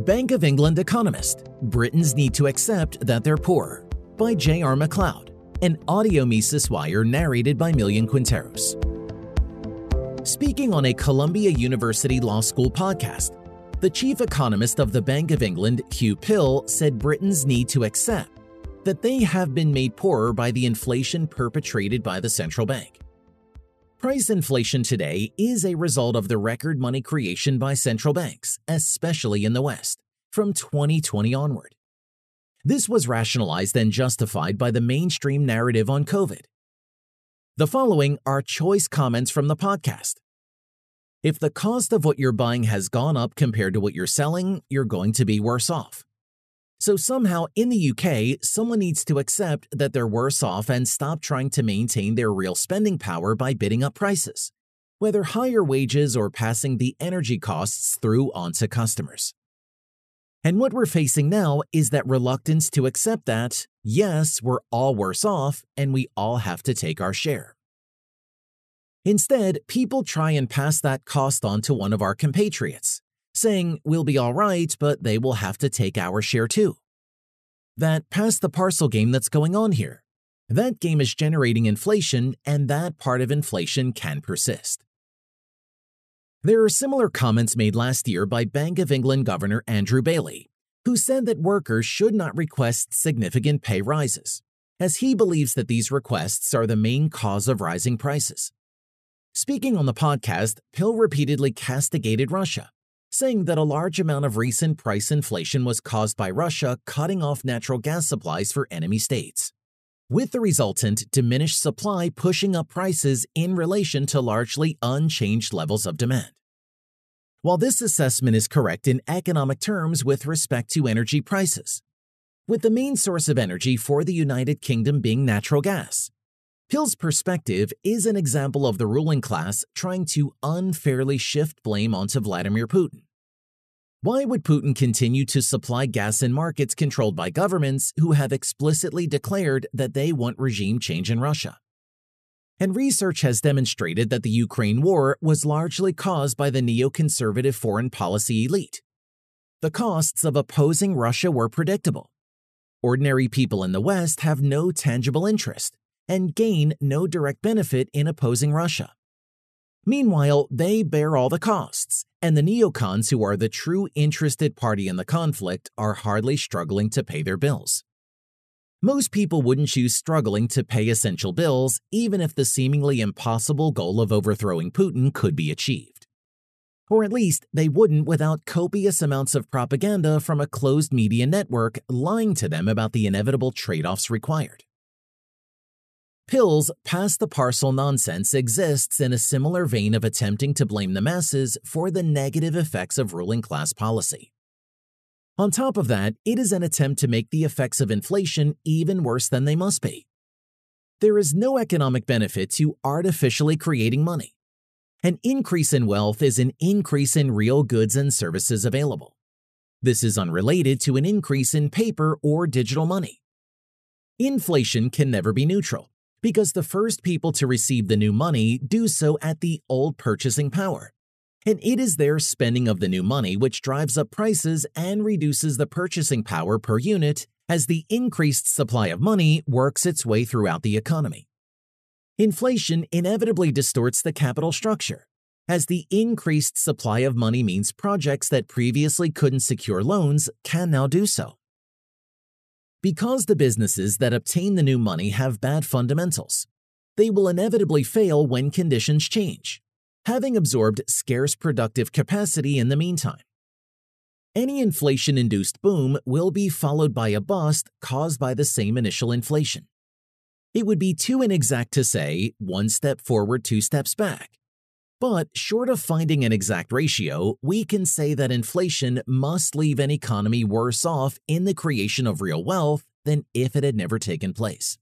Bank of England economist Britons need to accept that they're poor by J.R. MacLeod, an audio Mises Wire narrated by Millian Quinteros. Speaking on a Columbia University Law School podcast, the chief economist of the Bank of England, Huw Pill, said Britons need to accept that they have been made poorer by the inflation perpetrated by the central bank. Price inflation today is a result of the record money creation by central banks, especially in the West, from 2020 onward. This was rationalized and justified by the mainstream narrative on COVID. The following are choice comments from the podcast. If the cost of what you're buying has gone up compared to what you're selling, you're going to be worse off. So somehow in the UK, someone needs to accept that they're worse off and stop trying to maintain their real spending power by bidding up prices, whether higher wages or passing the energy costs through onto customers. And what we're facing now is that reluctance to accept that, yes, we're all worse off and we all have to take our share. Instead, people try and pass that cost on to one of our compatriots, saying we'll be all right, but they will have to take our share too. That pass the parcel game that's going on here. That game is generating inflation, and that part of inflation can persist. There are similar comments made last year by Bank of England Governor Andrew Bailey, who said that workers should not request significant pay rises, as he believes that these requests are the main cause of rising prices. Speaking on the podcast, Pill repeatedly castigated Russia, saying that a large amount of recent price inflation was caused by Russia cutting off natural gas supplies for enemy states, with the resultant diminished supply pushing up prices in relation to largely unchanged levels of demand. While this assessment is correct in economic terms with respect to energy prices, with the main source of energy for the United Kingdom being natural gas, Pill's perspective is an example of the ruling class trying to unfairly shift blame onto Vladimir Putin. Why would Putin continue to supply gas in markets controlled by governments who have explicitly declared that they want regime change in Russia? And research has demonstrated that the Ukraine war was largely caused by the neoconservative foreign policy elite. The costs of opposing Russia were predictable. Ordinary people in the West have no tangible interest and gain no direct benefit in opposing Russia. Meanwhile, they bear all the costs, and the neocons who are the true interested party in the conflict are hardly struggling to pay their bills. Most people wouldn't choose struggling to pay essential bills even if the seemingly impossible goal of overthrowing Putin could be achieved. Or at least they wouldn't without copious amounts of propaganda from a closed media network lying to them about the inevitable trade offs required. Pill's pass the parcel nonsense exists in a similar vein of attempting to blame the masses for the negative effects of ruling class policy. On top of that, it is an attempt to make the effects of inflation even worse than they must be. There is no economic benefit to artificially creating money. An increase in wealth is an increase in real goods and services available. This is unrelated to an increase in paper or digital money. Inflation can never be neutral because the first people to receive the new money do so at the old purchasing power. And it is their spending of the new money which drives up prices and reduces the purchasing power per unit as the increased supply of money works its way throughout the economy. Inflation inevitably distorts the capital structure, as the increased supply of money means projects that previously couldn't secure loans can now do so. Because the businesses that obtain the new money have bad fundamentals, they will inevitably fail when conditions change, having absorbed scarce productive capacity in the meantime. Any inflation induced boom will be followed by a bust caused by the same initial inflation. It would be too inexact to say one step forward, two steps back. But short of finding an exact ratio, we can say that inflation must leave an economy worse off in the creation of real wealth than if it had never taken place.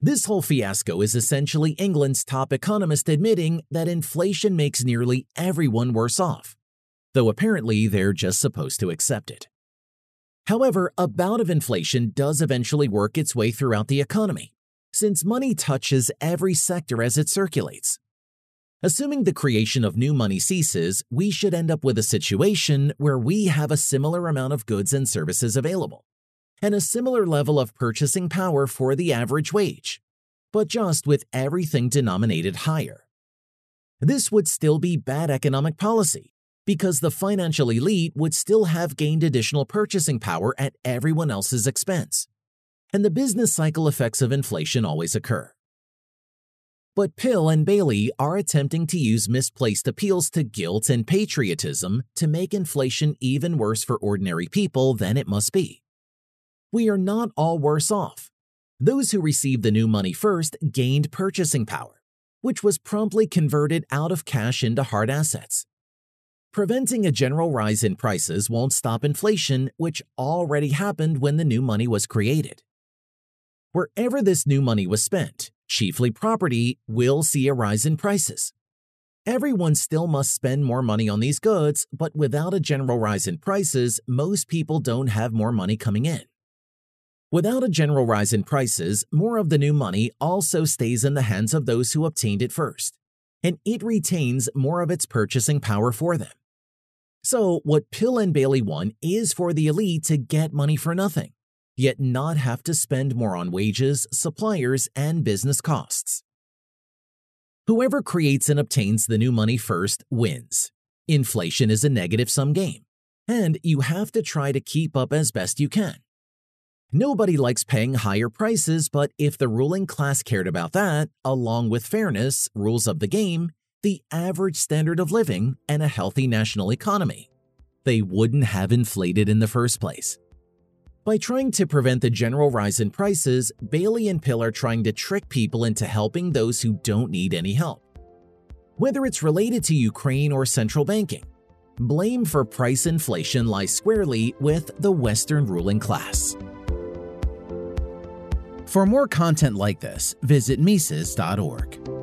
This whole fiasco is essentially England's top economist admitting that inflation makes nearly everyone worse off, though apparently they're just supposed to accept it. However, a bout of inflation does eventually work its way throughout the economy, since money touches every sector as it circulates. Assuming the creation of new money ceases, we should end up with a situation where we have a similar amount of goods and services available, and a similar level of purchasing power for the average wage, but just with everything denominated higher. This would still be bad economic policy because the financial elite would still have gained additional purchasing power at everyone else's expense. And the business cycle effects of inflation always occur. But Pill and Bailey are attempting to use misplaced appeals to guilt and patriotism to make inflation even worse for ordinary people than it must be. We are not all worse off. Those who received the new money first gained purchasing power, which was promptly converted out of cash into hard assets. Preventing a general rise in prices won't stop inflation, which already happened when the new money was created. Wherever this new money was spent, chiefly property, will see a rise in prices. Everyone still must spend more money on these goods, but without a general rise in prices, most people don't have more money coming in. Without a general rise in prices, more of the new money also stays in the hands of those who obtained it first, and it retains more of its purchasing power for them. So, what Pill and Bailey want is for the elite to get money for nothing yet not have to spend more on wages, suppliers, and business costs. Whoever creates and obtains the new money first wins. Inflation is a negative sum game, and you have to try to keep up as best you can. Nobody likes paying higher prices, but if the ruling class cared about that, along with fairness, rules of the game, the average standard of living, and a healthy national economy, they wouldn't have inflated in the first place. By trying to prevent the general rise in prices, Bailey and Pill are trying to trick people into helping those who don't need any help. Whether it's related to Ukraine or central banking, blame for price inflation lies squarely with the Western ruling class. For more content like this, visit Mises.org.